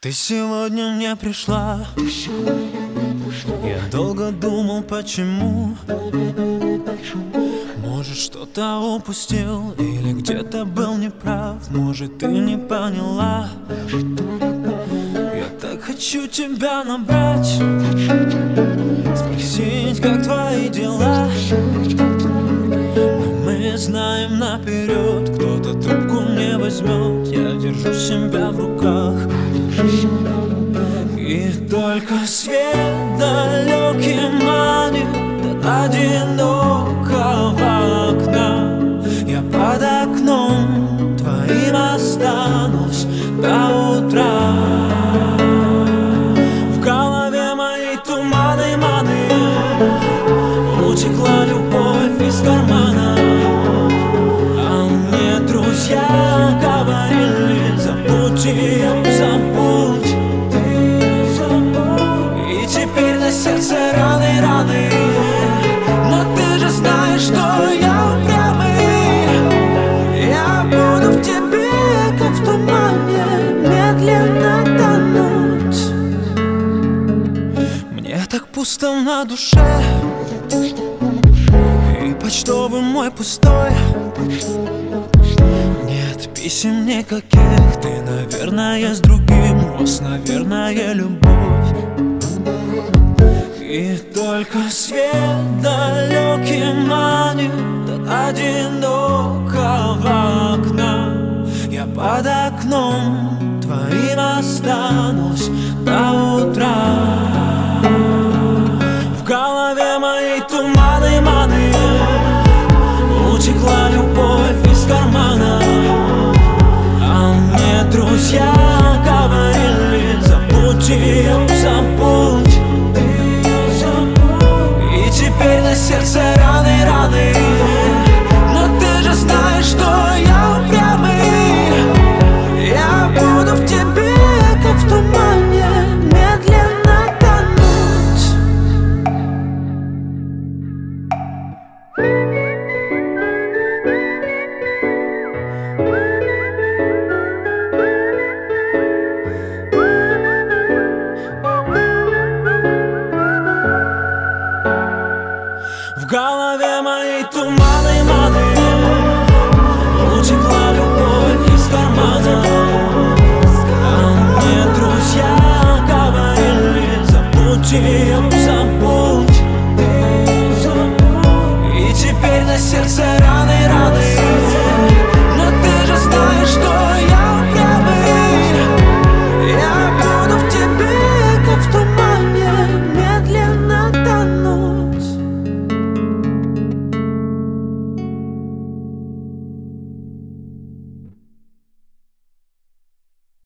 Ты сегодня мне пришла. Я долго думал, почему. Может, что-то упустил Или где-то был неправ. Может, ты не поняла. Я так хочу тебя набрать. Спросить, как твои дела. Но мы знаем наперед Кто-то трубку не возьмет. Я держу себя в руках только свет далекий манит От одинокого окна. Я под окном твоим останусь до утра. В голове моей туманы, маны. Утекла любовь из кармана. А мне друзья говорили Забудь ее, забудь так пусто на душе. И почтовый мой пустой. Нет писем никаких Ты, наверное, с другим. У вас, наверное, любовь. И только свет далекий манит От одинокого окна Я под окном твоим останусь до утра туманы, маны Утекла любовь из кармана. А мне друзья говорили Забудь В голове моей туманы, маны Утекла любовь из кармана